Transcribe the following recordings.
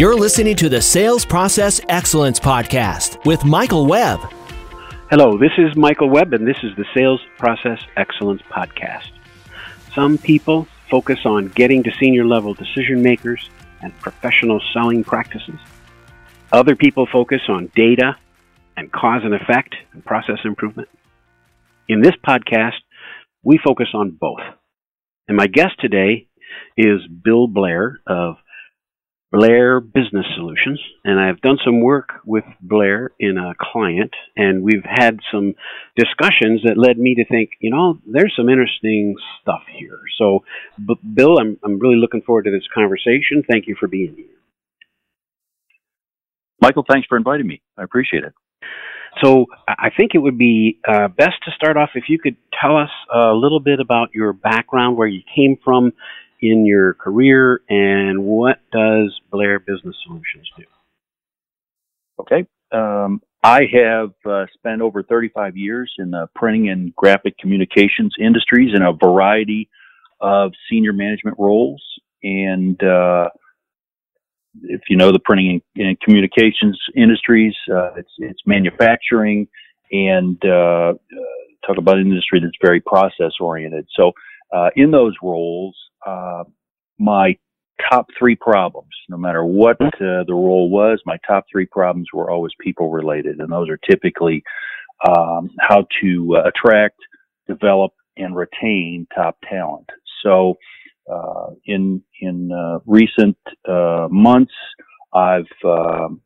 You're listening to the Sales Process Excellence Podcast with Michael Webb. Hello, this is Michael Webb, and this is the Sales Process Excellence Podcast. Some people focus on getting to senior level decision makers and professional selling practices. Other people focus on data and cause and effect and process improvement. In this podcast, we focus on both. And my guest today is Bill Blair of Blair Business Solutions, and I've done some work with Blair in a client, and we've had some discussions that led me to think, you know, there's some interesting stuff here. So, B- Bill, I'm I'm really looking forward to this conversation. Thank you for being here. Michael, thanks for inviting me. I appreciate it. So, I think it would be uh, best to start off if you could tell us a little bit about your background, where you came from, in your career, and what does Blair Business Solutions do? Okay. Um, I have uh, spent over 35 years in the printing and graphic communications industries in a variety of senior management roles. And uh, if you know the printing and communications industries, uh, it's, it's manufacturing and uh, uh, talk about an industry that's very process oriented. So uh, in those roles, uh, my top three problems, no matter what uh, the role was, my top three problems were always people related. And those are typically um, how to uh, attract, develop, and retain top talent. So, uh, in in uh, recent uh, months, I've um,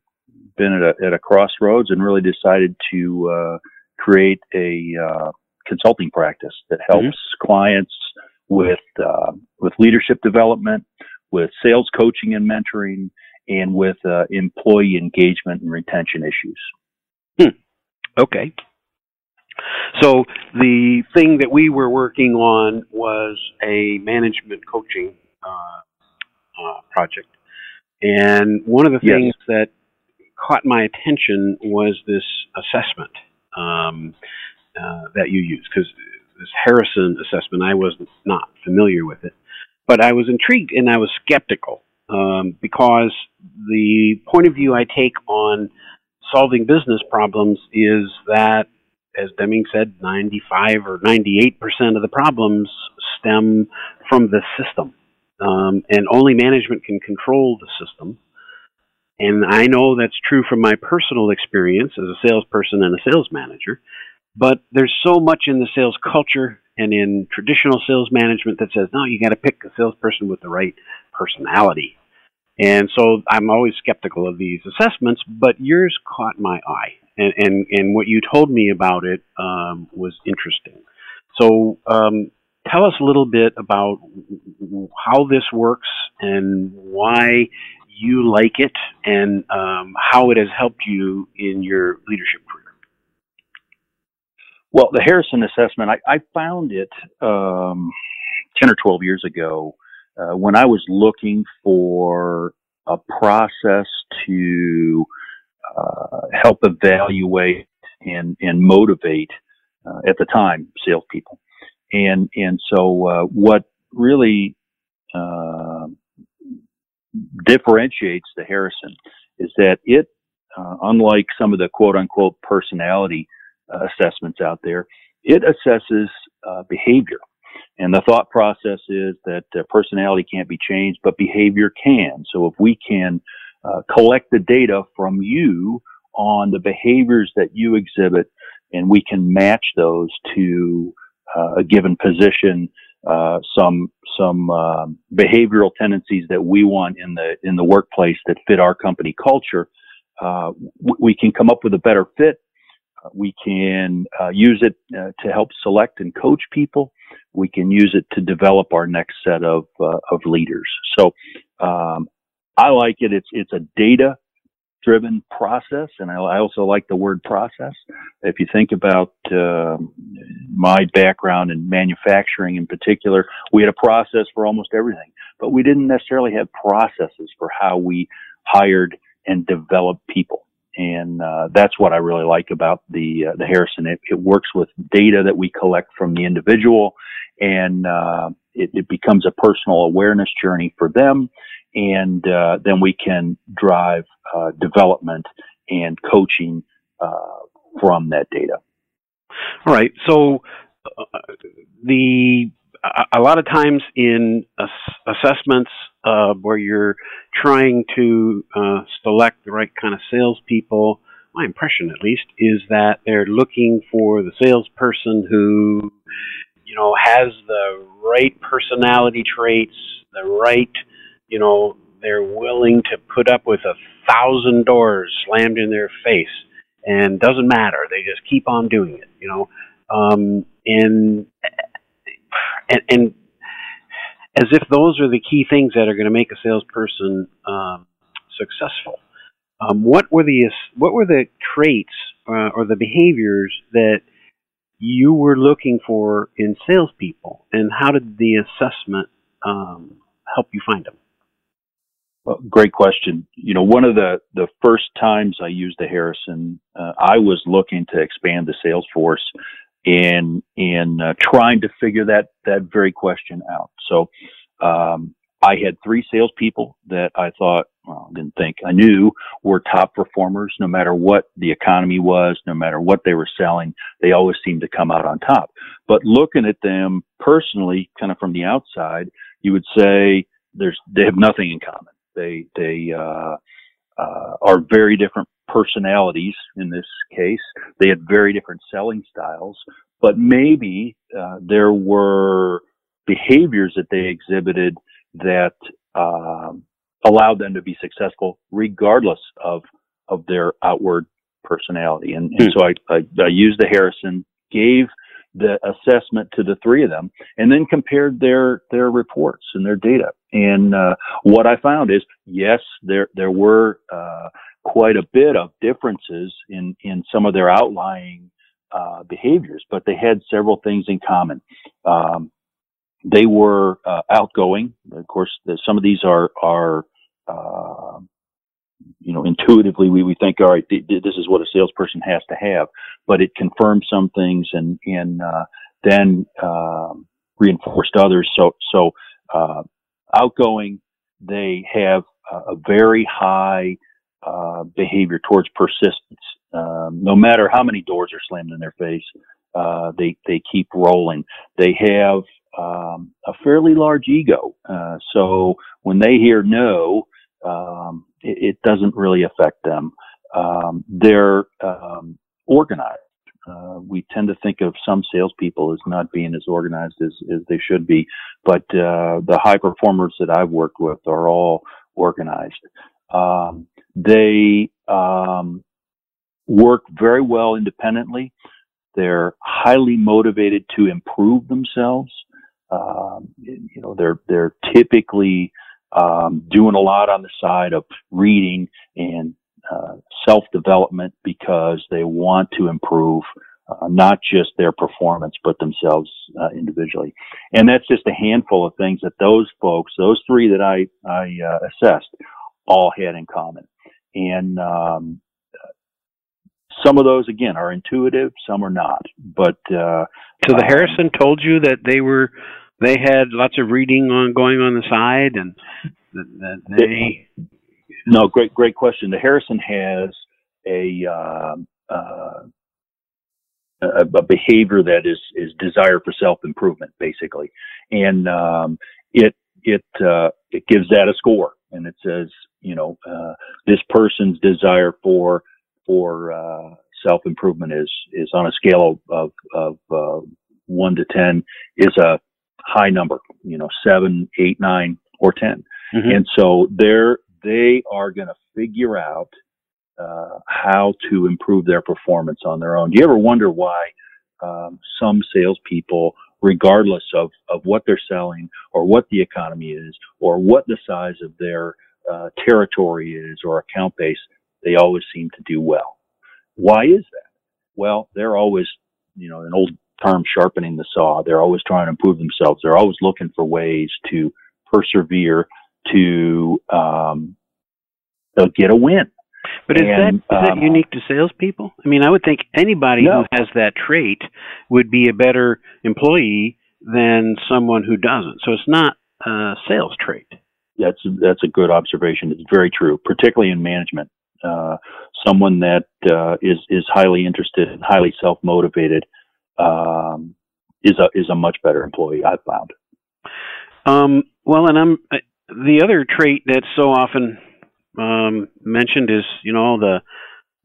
been at a, at a crossroads and really decided to uh, create a consulting practice that helps mm-hmm. clients with uh, with leadership development, with sales coaching and mentoring, and with uh, employee engagement and retention issues. Hmm. Okay. So the thing that we were working on was a management coaching uh, uh project, and one of the things yes. that caught my attention was this assessment um, uh, that you use because this Harrison assessment. I was not familiar with it, but I was intrigued and I was skeptical um, because the point of view I take on solving business problems is that, as Deming said, 95 or 98 percent of the problems stem from the system, um, and only management can control the system. And I know that's true from my personal experience as a salesperson and a sales manager but there's so much in the sales culture and in traditional sales management that says, no, you got to pick a salesperson with the right personality. And so I'm always skeptical of these assessments, but yours caught my eye. And, and, and what you told me about it um, was interesting. So um, tell us a little bit about how this works and why you like it and um, how it has helped you in your leadership. Well, the Harrison assessment, I, I found it um, 10 or 12 years ago uh, when I was looking for a process to uh, help evaluate and, and motivate uh, at the time salespeople. And, and so uh, what really uh, differentiates the Harrison is that it, uh, unlike some of the quote unquote personality assessments out there, it assesses uh, behavior. And the thought process is that uh, personality can't be changed, but behavior can. So if we can uh, collect the data from you on the behaviors that you exhibit, and we can match those to uh, a given position, uh, some some um, behavioral tendencies that we want in the in the workplace that fit our company culture, we can come up with a better fit we can uh, use it uh, to help select and coach people. We can use it to develop our next set of uh, of leaders. So um, I like it. It's it's a data driven process, and I, I, also like the word process. If you think about uh, my background in manufacturing, in particular, we had a process for almost everything, but we didn't necessarily have processes for how we hired and developed people and uh, that's what I really like about the uh, the Harrison. It, it, works with data that we collect from the individual, and uh, it, it, becomes a personal awareness journey for them. and uh, then we can drive uh, development and coaching uh, from that data. All right. So the a lot of times in ass- assessments uh, where you're trying to uh, select the right kind of salespeople, my impression at least is that they're looking for the salesperson who, you know, has the right personality traits, the right, you know, they're willing to put up with a thousand doors slammed in their face, and doesn't matter. They just keep on doing it, you know. Um, and and, and as if those are the key things that are going to make a salesperson um, successful. Um, what were the what were the traits uh, or the behaviors that you were looking for in salespeople, and how did the assessment um, help you find them? Well, great question. You know, one of the the first times I used the Harrison, uh, I was looking to expand the sales force in in uh, trying to figure that that very question out. So um, I had three salespeople that I thought, well, didn't think I knew were top performers. No matter what the economy was, no matter what they were selling, they always seemed to come out on top. But looking at them personally, kind of from the outside, you would say there's they have nothing in common. They they uh, uh, are very different personalities in this case. They had very different selling styles, but maybe uh, there were behaviors that they exhibited that um, allowed them to be successful regardless of of their outward personality. And, and hmm. so I, I, I used the Harrison, gave the assessment to the three of them, and then compared their their reports and their data. And uh, what I found is, yes, there there were uh, quite a bit of differences in in some of their outlying uh, behaviors, but they had several things in common. Um, they were uh, outgoing. Of course, the, some of these are are uh, you know, intuitively we, we think, all right, th- th- this is what a salesperson has to have, but it confirmed some things and, and, uh, then, um, reinforced others. So, so, uh, outgoing, they have a very high, uh, behavior towards persistence. Um, no matter how many doors are slammed in their face, uh, they, they keep rolling. They have, um, a fairly large ego. Uh, so when they hear no, um, it, it, doesn't really affect them. Um, they're um, organized. Uh, we tend to think of some salespeople as not being as organized as, as they should be, but uh, the high performers that I've worked with are all organized. Um, they um, work very well independently. They're highly motivated to improve themselves. Um, you know, they're they're typically um, doing a lot on the side of reading and uh, self development because they want to improve uh, not just their performance but themselves uh, individually. And that's just a handful of things that those folks, those three that I I uh, assessed, all had in common. And um, some of those again are intuitive, some are not. But uh, so the Harrison told you that they were they had lots of reading on going on the side, and that they. No, great, great question. The Harrison has a uh, uh, a, behavior that is is desire for self improvement, basically, and um, it it uh, it gives that a score, and it says, you know, uh, this person's desire for for uh, self improvement is is on a scale of of, of uh, one to ten is a high number, you know, seven, eight, nine, or 10. Mm-hmm. And so they're, they are going to figure out uh, how to improve their performance on their own. Do you ever wonder why um, some salespeople, regardless of, of what they're selling or what the economy is or what the size of their uh, territory is or account base, they always seem to do well. Why is that? Well, they're always, you know, an old term sharpening the saw. They're always trying to improve themselves. They're always looking for ways to persevere to um, get a win. But is and, that is that um, unique to salespeople? I mean, I would think anybody no. who has that trait would be a better employee than someone who doesn't. So it's not a sales trait. That's that's a good observation. It's very true, particularly in management. Uh, someone that uh, is is highly interested and highly self motivated um, is a is a much better employee. I've found. Um, well, and I'm uh, the other trait that's so often um, mentioned is you know the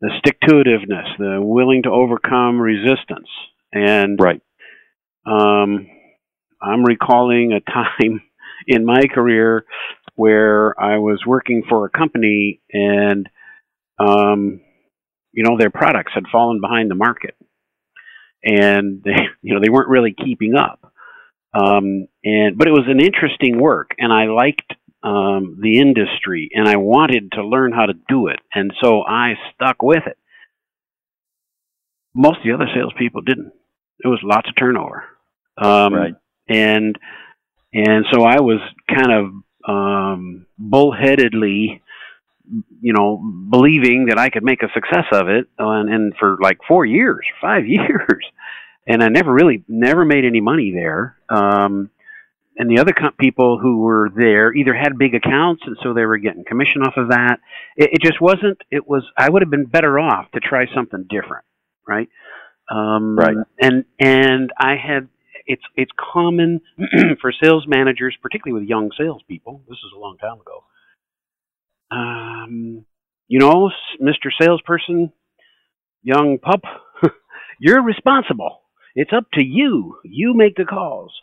the stick to itiveness, the willing to overcome resistance, and right. Um, I'm recalling a time in my career where I was working for a company and um, you know their products had fallen behind the market. And they you know they weren't really keeping up. Um, and but it was an interesting work and I liked um, the industry and I wanted to learn how to do it and so I stuck with it. Most of the other salespeople didn't. There was lots of turnover. Um, right. and and so I was kind of um, bullheadedly, you know, believing that I could make a success of it, and, and for like four years, five years, and I never really never made any money there. Um, and the other co- people who were there either had big accounts, and so they were getting commission off of that. It, it just wasn't. It was. I would have been better off to try something different, right? Um, right. And and I had it's it's common for sales managers, particularly with young salespeople. This is a long time ago. Um, you know, Mr. Salesperson, young pup, you're responsible. It's up to you. You make the calls.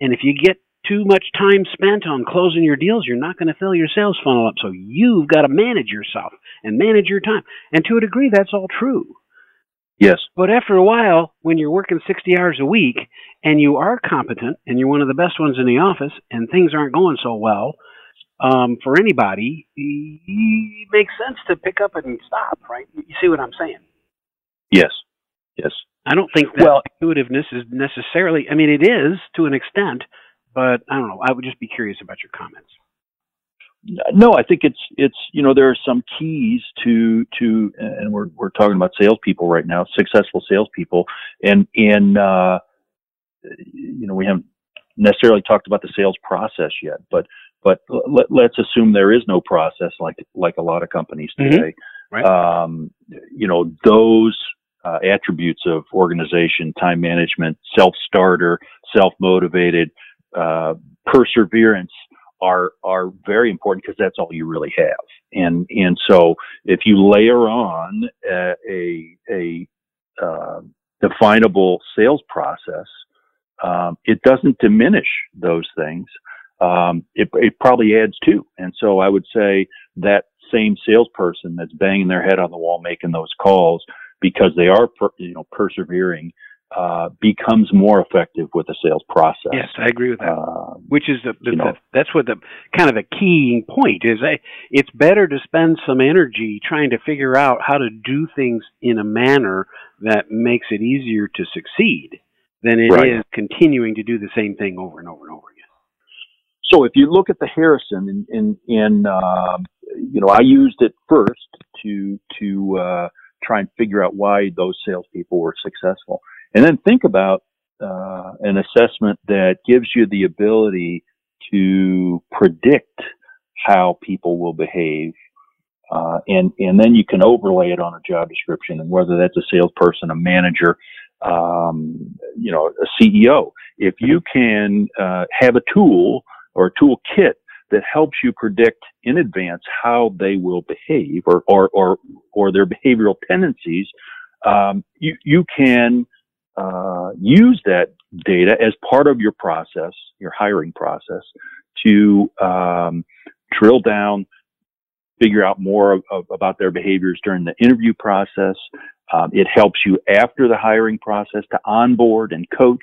And if you get too much time spent on closing your deals, you're not going to fill your sales funnel up. So you've got to manage yourself and manage your time. And to a degree, that's all true. Yes. But after a while, when you're working 60 hours a week and you are competent and you're one of the best ones in the office and things aren't going so well um, for anybody, it makes sense to pick up and stop, right? You see what I'm saying? Yes. Yes. I don't think that well, intuitiveness is necessarily, I mean, it is to an extent, but I don't know. I would just be curious about your comments. No, I think it's it's you know there are some keys to to and we're we're talking about salespeople right now, successful salespeople, and and uh, you know we haven't necessarily talked about the sales process yet, but but let, us assume there is no process like like a lot of companies mm-hmm. today. Mm-hmm. Right. Um, you know those uh, attributes of organization, time management, self starter, self motivated, uh, perseverance are are very important because that's all you really have. And and so if you layer on a a, a uh, definable sales process, um, it doesn't diminish those things. Um, it, it probably adds to. And so I would say that same salesperson that's banging their head on the wall making those calls because they are per, you know persevering uh, becomes more effective with the sales process. Yes, I agree with that. Uh, Which is the, the, the, that's what the kind of the key point is. I, it's better to spend some energy trying to figure out how to do things in a manner that makes it easier to succeed than it right. is continuing to do the same thing over and over and over again. So if you look at the Harrison, in in, in uh, you know, I used it first to to uh, try and figure out why those salespeople were successful and then think about uh, an assessment that gives you the ability to predict how people will behave. Uh, and, and then you can overlay it on a job description and whether that's a salesperson, a manager, um, you know, a CEO. If you can uh, have a tool or a tool kit that helps you predict in advance how they will behave or, or, or, or their behavioral tendencies, um, you, you can uh, use that data as part of your process, your hiring process, to um, drill down, figure out more of, of, about their behaviors during the interview process. Um, it helps you after the hiring process to onboard and coach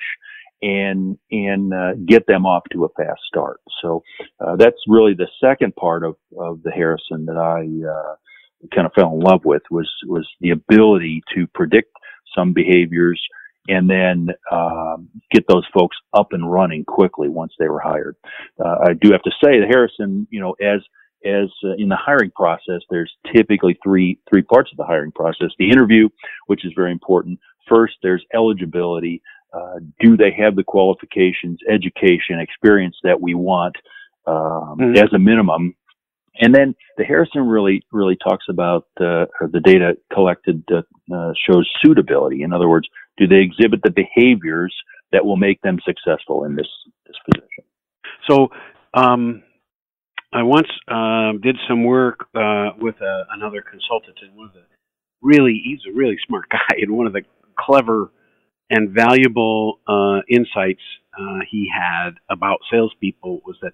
and and uh, get them off to a fast start. So uh, that's really the second part of, of the Harrison that I uh, kind of fell in love with was was the ability to predict some behaviors and then um, get those folks up and running quickly once they were hired. Uh, I do have to say that Harrison, you know, as as uh, in the hiring process, there's typically three three parts of the hiring process: the interview, which is very important. First, there's eligibility. Uh, do they have the qualifications, education, experience that we want? um, mm-hmm. as a minimum. And then the Harrison really really talks about uh, the data collected uh, shows suitability. In other words, do they exhibit the behaviors that will make them successful in this this position? So. Um, I once uh, did some work uh, with a, uh, another consultant, and one of the really he's a really smart guy, and one of the clever and valuable uh, insights uh, he had about salespeople was that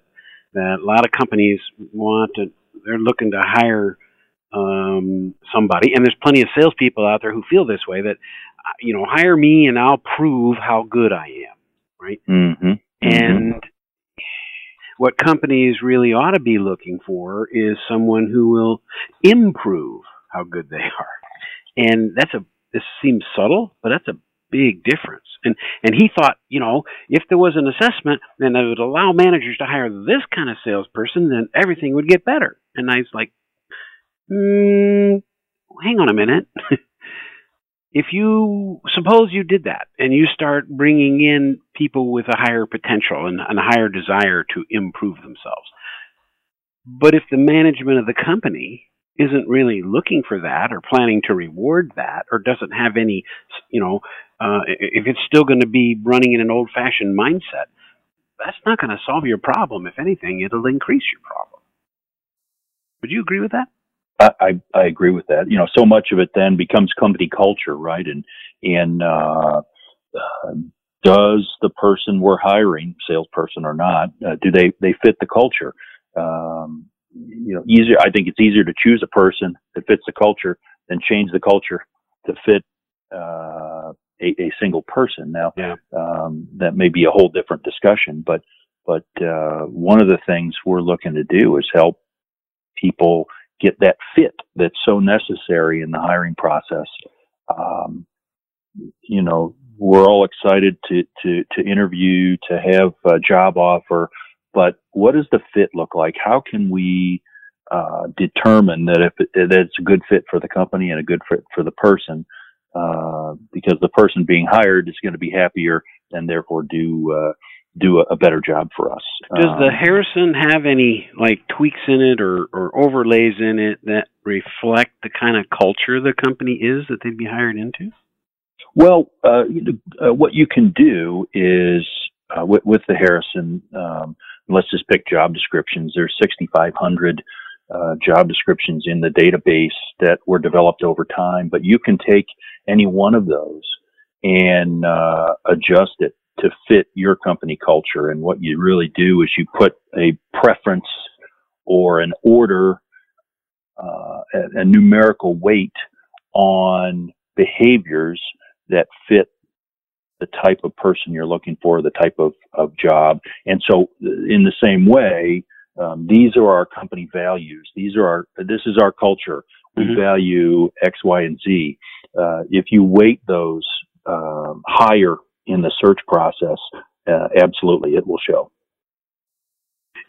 that a lot of companies want to they're looking to hire um, somebody, and there's plenty of salespeople out there who feel this way that you know hire me and I'll prove how good I am, right? Mm-hmm. And mm-hmm. what companies really ought to be looking for is someone who will improve how good they are, and that's a this seems subtle, but that's a big difference. And and he thought, you know, if there was an assessment and it would allow managers to hire this kind of salesperson, then everything would get better. And I was like, mm, hang on a minute. if you suppose you did that and you start bringing in people with a higher potential and, and a higher desire to improve themselves, but if the management of the company isn't really looking for that or planning to reward that or doesn't have any, you know, uh, if it's still going to be running in an old fashioned mindset, that's not going to solve your problem. If anything, it'll increase your problem. Would you agree with that? I, I agree with that. You know, so much of it then becomes company culture, right? And and uh, uh, does the person we're hiring, salesperson or not, uh, do they they fit the culture? Um, you know, easier. I think it's easier to choose a person that fits the culture than change the culture to fit uh, a, a, single person. Now, yeah. um, that may be a whole different discussion, but but uh, one of the things we're looking to do is help people get that fit that's so necessary in the hiring process. Um, you know, we're all excited to to to interview, to have a job offer but what does the fit look like? How can we uh, determine that if it, that it's a good fit for the company and a good fit for the person? Uh, because the person being hired is going to be happier and therefore do uh, do a, a, better job for us. Does um, the Harrison have any like tweaks in it or, or overlays in it that reflect the kind of culture the company is that they'd be hired into? Well, uh, uh, what you can do is uh, with, with, the Harrison. Um, let's just pick job descriptions. There's 6,500 uh, job descriptions in the database that were developed over time, but you can take any one of those and uh, adjust it to fit your company culture. And what you really do is you put a preference or an order, uh, a, a numerical weight on behaviors that fit the type of person you're looking for, the type of, of job. And so, in the same way, um, these are our company values. These are our, this is our culture. We mm-hmm. value X, Y, and Z. Uh, if you weight those uh, higher in the search process, uh, absolutely, it will show.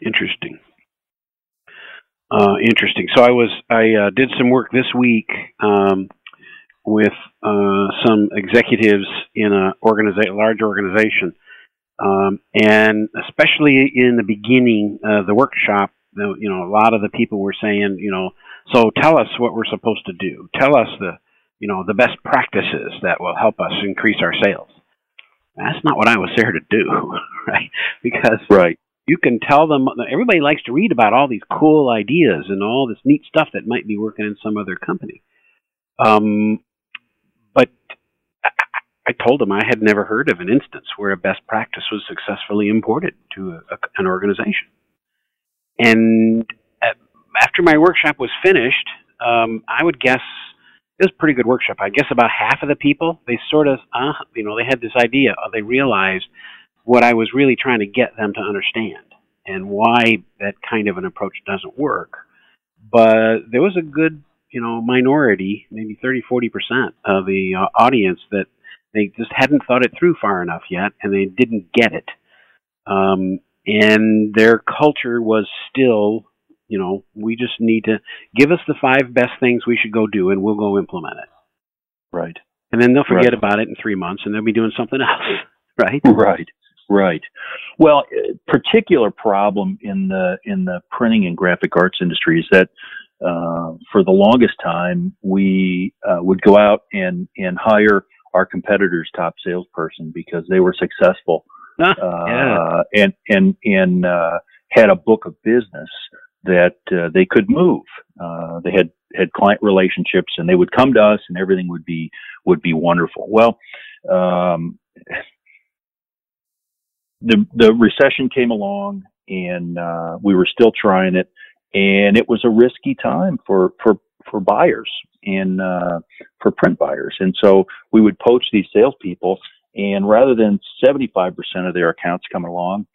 Interesting. Uh, interesting. So I was I uh, did some work this week um, with uh, some executives in a organiza- large organization, um, and especially in the beginning of the workshop, you know, a lot of the people were saying, you know, so tell us what we're supposed to do. Tell us the, you know, the best practices that will help us increase our sales. That's not what I was there to do, right? Because right. you can tell them. Everybody likes to read about all these cool ideas and all this neat stuff that might be working in some other company. Um, but I told them I had never heard of an instance where a best practice was successfully imported to a, a, an organization. And after my workshop was finished, um, I would guess it was a pretty good workshop. I guess about half of the people they sort of, uh, you know, they had this idea. Uh, they realized what I was really trying to get them to understand and why that kind of an approach doesn't work. But there was a good you know minority, maybe 30, 40 percent of the uh, audience that they just hadn't thought it through far enough yet, and they didn't get it. Um, and their culture was still, you know, we just need to give us the five best things we should go do, and we'll go implement it. Right. And then they'll forget right. about it in three months, and they'll be doing something else. Right. Right. Right. Well, particular problem in the in the printing and graphic arts industry is that uh, for the longest time we uh, would go out and and hire our competitor's top salesperson because they were successful uh, yeah. and and and uh, had a book of business that uh, they could move. Uh, they had had client relationships, and they would come to us, and everything would be would be wonderful. Well, um, the the recession came along, and uh, we were still trying it, and it was a risky time for for for buyers and uh, for print buyers, and so we would poach these salespeople, and rather than seventy five percent of their accounts coming along,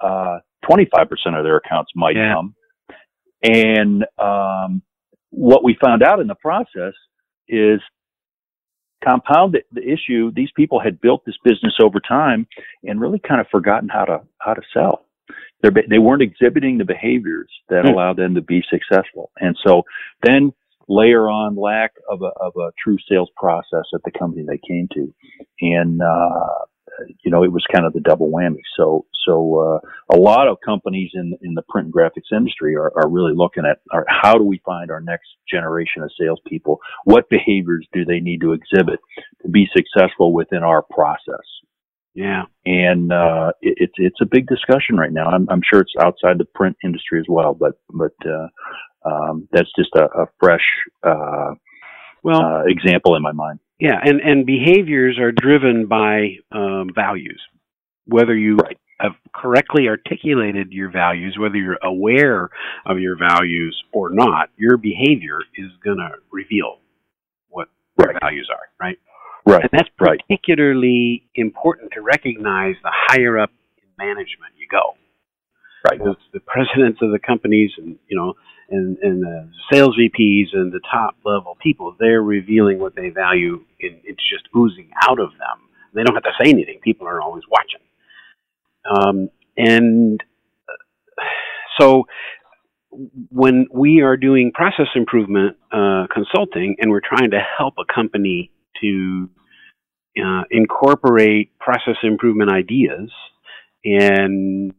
uh, twenty five percent of their accounts might yeah. come, and um, what we found out in the process is compound the, the, issue. These people had built this business over time and really kind of forgotten how to how to sell. They're, they weren't exhibiting the behaviors that mm. allowed them to be successful. And so then layer on lack of a, of a true sales process at the company they came to. And, uh, you know, it was kind of the double whammy. So, so uh, a lot of companies in in the print and graphics industry are, are really looking at are, how do we find our next generation of salespeople? What behaviors do they need to exhibit to be successful within our process? Yeah, and uh, it, it's it's a big discussion right now. I'm, I'm sure it's outside the print industry as well, but but uh, um, that's just a, a fresh uh, well uh, example in my mind. Yeah, and and behaviors are driven by um, values. Whether you right. have correctly articulated your values, whether you're aware of your values or not, your behavior is going to reveal what right. your values are, right? Right. And that's particularly right. important to recognize the higher up in management you go. Right. The presidents of the companies and you know and, and the sales VPs and the top level people, they're revealing what they value. and it's just oozing out of them. They don't have to say anything. People are always watching. Um, and uh, so when we are doing process improvement uh, consulting and we're trying to help a company to uh, incorporate process improvement ideas and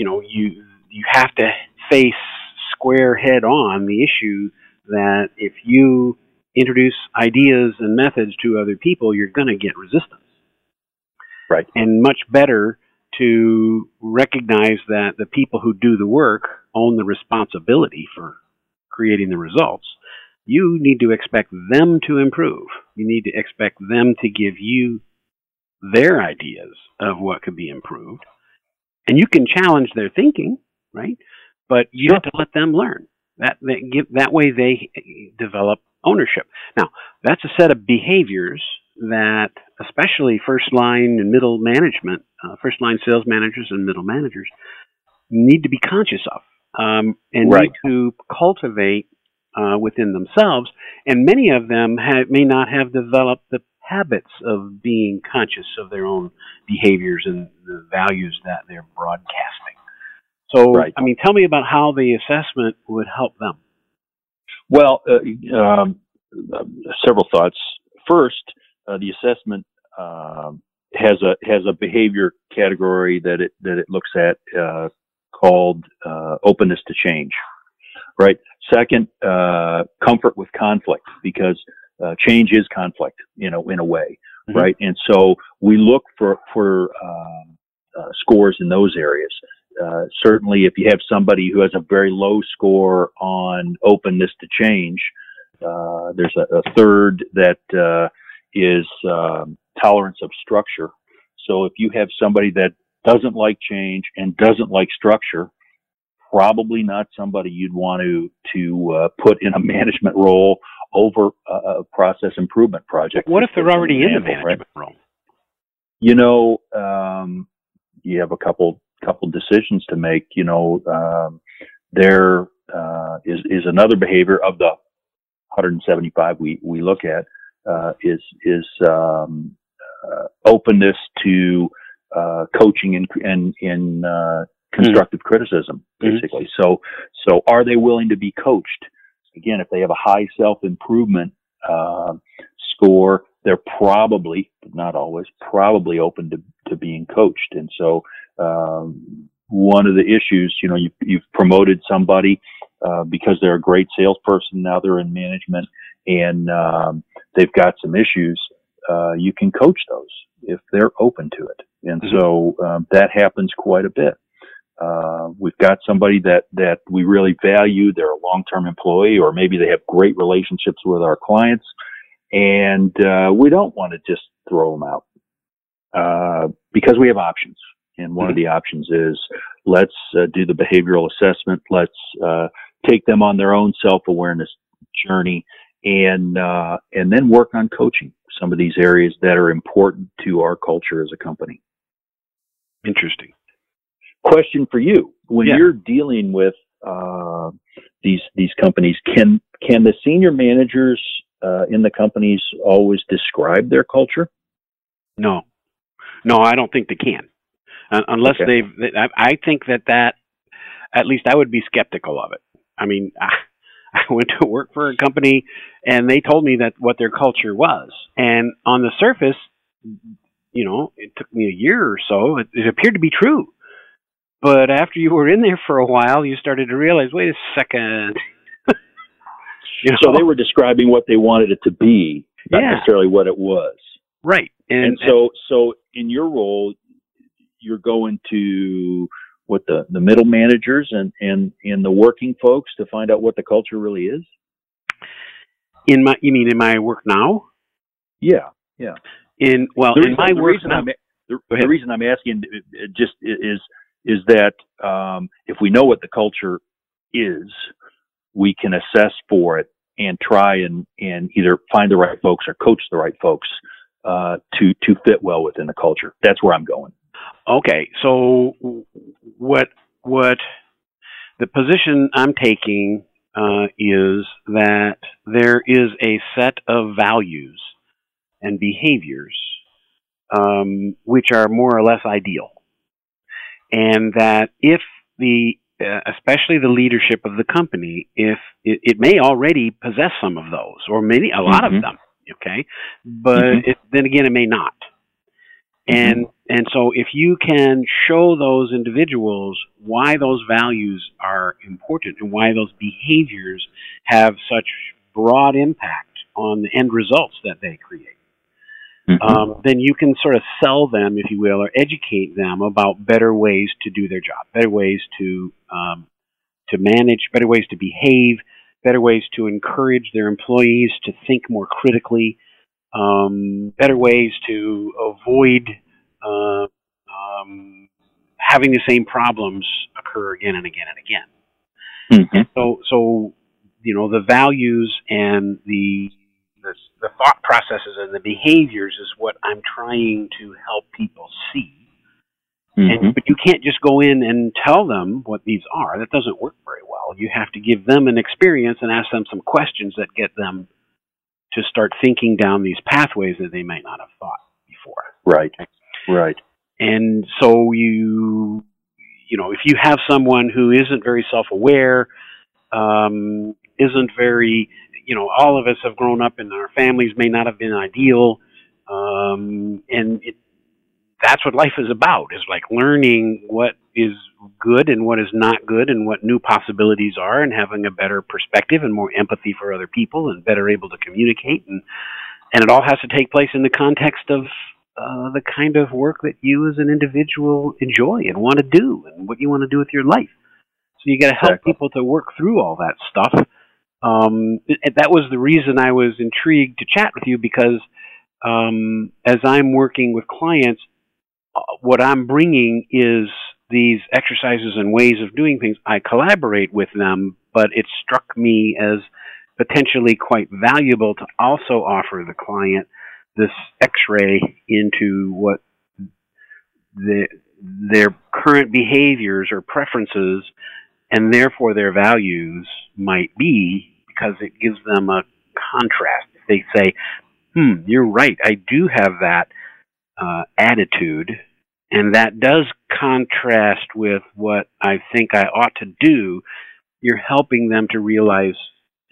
you know you you have to face square head on the issue that if you introduce ideas and methods to other people, you're going to get resistance. Right. And much better to recognize that the people who do the work own the responsibility for creating the results. You need to expect them to improve. You need to expect them to give you their ideas of what could be improved. And you can challenge their thinking, right? but you have to let them learn. That they give that way they develop ownership. Now, that's a set of behaviors that, especially first line and middle management, uh, first line sales managers and middle managers, need to be conscious of um, and right. need to cultivate uh, within themselves. And many of them have, may not have developed the habits of being conscious of their own behaviors and the values that they're broadcasting. So, right. I mean, tell me about how the assessment would help them. Well, uh, um, several thoughts. First, uh, the assessment uh, has a has a behavior category that it that it looks at uh, called uh, openness to change. Right. Second, uh, comfort with conflict because change is conflict, you know, in a way. Mm-hmm. Right. And so we look for for um, scores in those areas. Uh, certainly, if you have somebody who has a very low score on openness to change, uh, there's a, a, third that uh, is um, tolerance of structure. So if you have somebody that doesn't like change and doesn't like structure, probably not somebody you'd want to to uh, put in a management role over a, a process improvement project. What if they're already in the management right? You know, um, you have a couple couple decisions to make. You know, um, there uh, is is another behavior of the 175 we we look at uh, is is um, uh, openness to uh, coaching and and in uh, constructive mm-hmm. criticism, basically. Mm-hmm. So so are they willing to be coached? Again, if they have a high self improvement uh, score, they're probably, not always, probably open to, to being coached. And so, um, one of the issues, you know, you, you've promoted somebody, uh, because they're a great salesperson. Now they're in management and, um, they've got some issues. Uh, you can coach those if they're open to it. And mm-hmm. so, um, that happens quite a bit. Uh, we've got somebody that, that we really value. They're a long-term employee or maybe they have great relationships with our clients and, uh, we don't want to just throw them out, uh, because we have options. And one of the options is let's uh, do the behavioral assessment. Let's, uh, take them on their own self-awareness journey and, uh, and then work on coaching some of these areas that are important to our culture as a company. Interesting question for you: When yeah. you're dealing with uh, these these companies, can can the senior managers uh, in the companies always describe their culture? No, no, I don't think they can, uh, unless okay. they've. I, I think that that at least I would be skeptical of it. I mean. I, I went to work for a company and they told me that what their culture was. And on the surface, you know, it took me a year or so. It, it appeared to be true. But after you were in there for a while, you started to realize, wait a second. you know? So they were describing what they wanted it to be, not yeah. necessarily what it was. Right. And, and so, and, so in your role, you're going to what the the middle managers and and and the working folks to find out what the culture really is. In my, you mean in my work now? Yeah, yeah. In well, the in my the work reason now, I'm, the, the reason I'm asking uh, just is is that um, if we know what the culture is, we can assess for it and try and, and either find the right folks or coach the right folks uh, to to fit well within the culture. That's where I'm going. Okay, so what what the position I'm taking uh, is that there is a set of values and behaviors um, which are more or less ideal and that if the uh, especially the leadership of the company, if it, it, may already possess some of those, or maybe a lot mm-hmm. of them, okay, but mm-hmm. it, then again, it may not. Mm-hmm. And and so, if you can show those individuals why those values are important and why those behaviors have such broad impact on the end results that they create, mm-hmm. um, then you can sort of sell them, if you will, or educate them about better ways to do their job, better ways to um, to manage, better ways to behave, better ways to encourage their employees to think more critically, um, better ways to avoid uh, um, having the same problems occur again and again and again. Mm-hmm. So, so you know, the values and the the, the thought processes and the behaviors is what I'm trying to help people see. Mm-hmm. And, but you can't just go in and tell them what these are. That doesn't work very well. You have to give them an experience and ask them some questions that get them to start thinking down these pathways that they might not have thought before. Right. Right. And so you, you know, if you have someone who isn't very self-aware, um, isn't very you know, all of us have grown up and our families may not have been ideal. Um, and it, that's what life is about is like learning what is good and what is not good and what new possibilities are and having a better perspective and more empathy for other people and better able to communicate and and it all has to take place in the context of uh, the kind of work that you as an individual enjoy and want to do and what you want to do with your life so you got to help people to work through all that stuff um, that was the reason I was intrigued to chat with you because um, as I'm working with clients, uh, what I'm bringing is these exercises and ways of doing things. I collaborate with them, but it struck me as potentially quite valuable to also offer the client this x-ray into what the, their current behaviors or preferences and therefore their values might be because it gives them a contrast. They say, hmm, you're right, I do have that uh, attitude, and that does contrast with what I think I ought to do, you're helping them to realize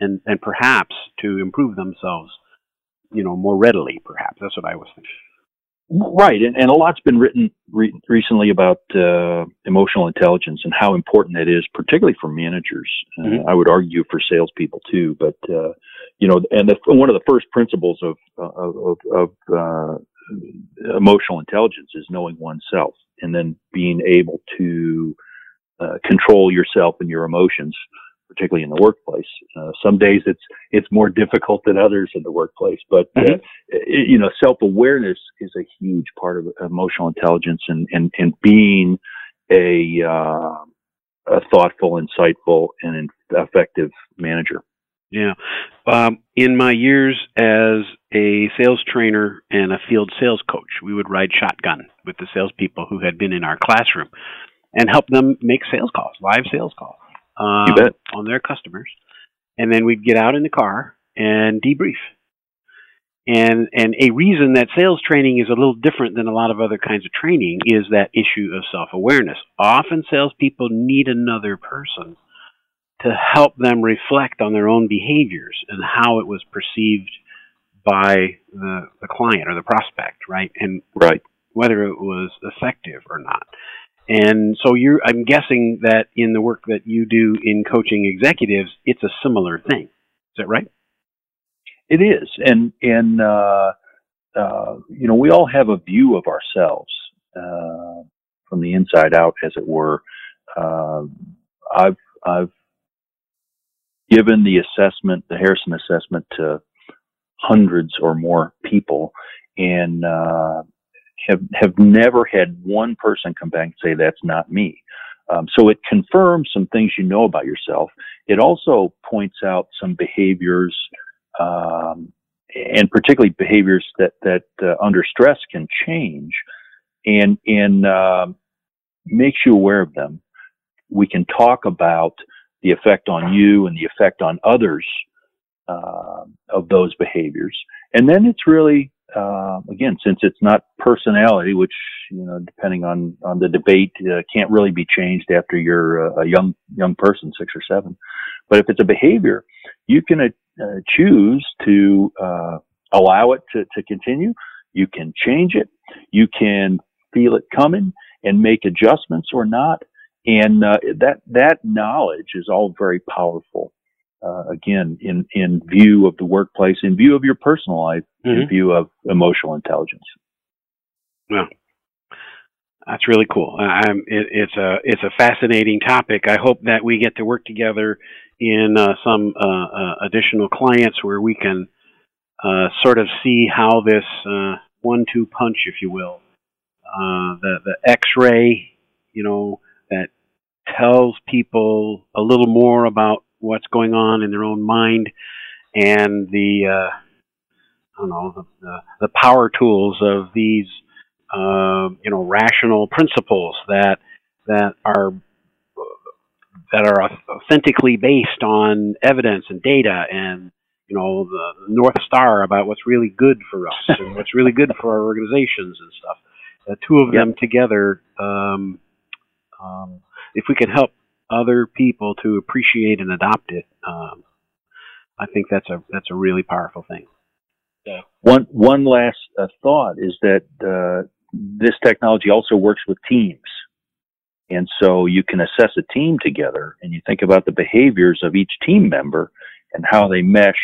and, and perhaps to improve themselves you know, more readily. Perhaps that's what I was thinking. Right, and, and a lot's been written re- recently about uh, emotional intelligence and how important that is, particularly for managers. Uh, mm-hmm. I would argue for salespeople too, but uh, you know, and the, one of the first principles of of, of uh, emotional intelligence is knowing oneself, and then being able to uh, control yourself and your emotions particularly in the workplace. Uh, some days it's it's more difficult than others in the workplace, but uh, mm-hmm. it, you know, self awareness is a huge part of emotional intelligence and and and being a uh, a thoughtful, insightful, and effective manager. Yeah. Um, in my years as a sales trainer and a field sales coach, we would ride shotgun with the salespeople who had been in our classroom and help them make sales calls, live sales calls um, on their customers, and then we'd get out in the car and debrief. And and a reason that sales training is a little different than a lot of other kinds of training is that issue of self awareness. Often salespeople need another person to help them reflect on their own behaviors and how it was perceived by the, the client or the prospect, right? And right. whether it was effective or not. And so you're, I'm guessing that in the work that you do in coaching executives, it's a similar thing. Is that right? It is. And, and, uh, uh, you know, we all have a view of ourselves, uh, from the inside out, as it were. Uh, I've, I've given the assessment, the Harrison assessment to hundreds or more people. And, uh, have have never had one person come back and say that's not me. Um, so it confirms some things you know about yourself. It also points out some behaviors, um, and particularly behaviors that that uh, under stress can change, and and uh, makes you aware of them. We can talk about the effect on you and the effect on others uh, of those behaviors, and then it's really uh, again, since it's not personality, which you know, depending on on the debate, uh, can't really be changed after you're a, a young young person, six or seven. But if it's a behavior, you can uh, choose to uh, allow it to, to continue. You can change it. You can feel it coming and make adjustments or not. And uh, that that knowledge is all very powerful uh, again, in, in view of the workplace, in view of your personal life, mm-hmm. in view of emotional intelligence. Well, that's really cool. It, it's a it's a fascinating topic. I hope that we get to work together in uh, some uh, uh additional clients where we can uh, sort of see how this uh, one-two punch, if you will, the the X-ray, you know, that tells people a little more about what's going on in their own mind and the uh, I don't know the, the, the power tools of these uh, you know rational principles that that are that are authentically based on evidence and data and you know the north star about what's really good for us and what's really good for our organizations and stuff the two of yep. them together um, um, if we can help other people to appreciate and adopt it, um, I think that's a that's a really powerful thing. Yeah. One one last uh, thought is that uh, this technology also works with teams, and so you can assess a team together, and you think about the behaviors of each team member and how they mesh,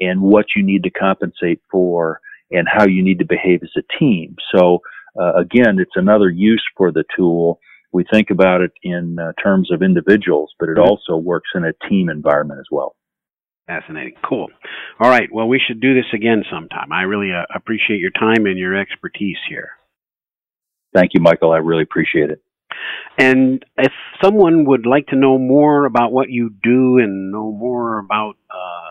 and what you need to compensate for, and how you need to behave as a team. So uh, again, it's another use for the tool we think about it in uh, terms of individuals, but it mm-hmm. also works in a team environment as well. Fascinating. Cool. All right. Well, we should do this again sometime. I really uh, appreciate your time and your expertise here. Thank you, Michael. I really appreciate it. And if someone would like to know more about what you do and know more about, uh,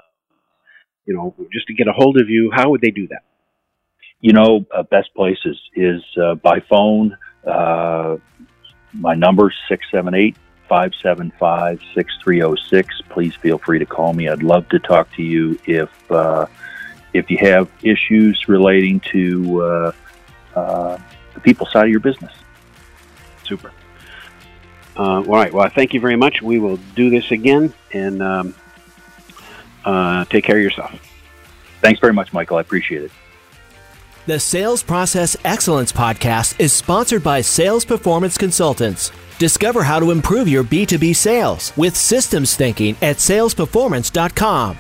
you know, just to get a hold of you, how would they do that? You know, uh, best places is, is uh, by phone. My number 678 575 6306. Please feel free to call me. I'd love to talk to you if uh, if you have issues relating to uh, uh, the people side of your business. Super. Uh, all right. Well, thank you very much. We will do this again and um, uh, take care of yourself. Thanks very much, Michael. I appreciate it. The Sales Process Excellence Podcast is sponsored by Sales Performance Consultants. Discover how to improve your B2B sales with systems thinking at salesperformance.com.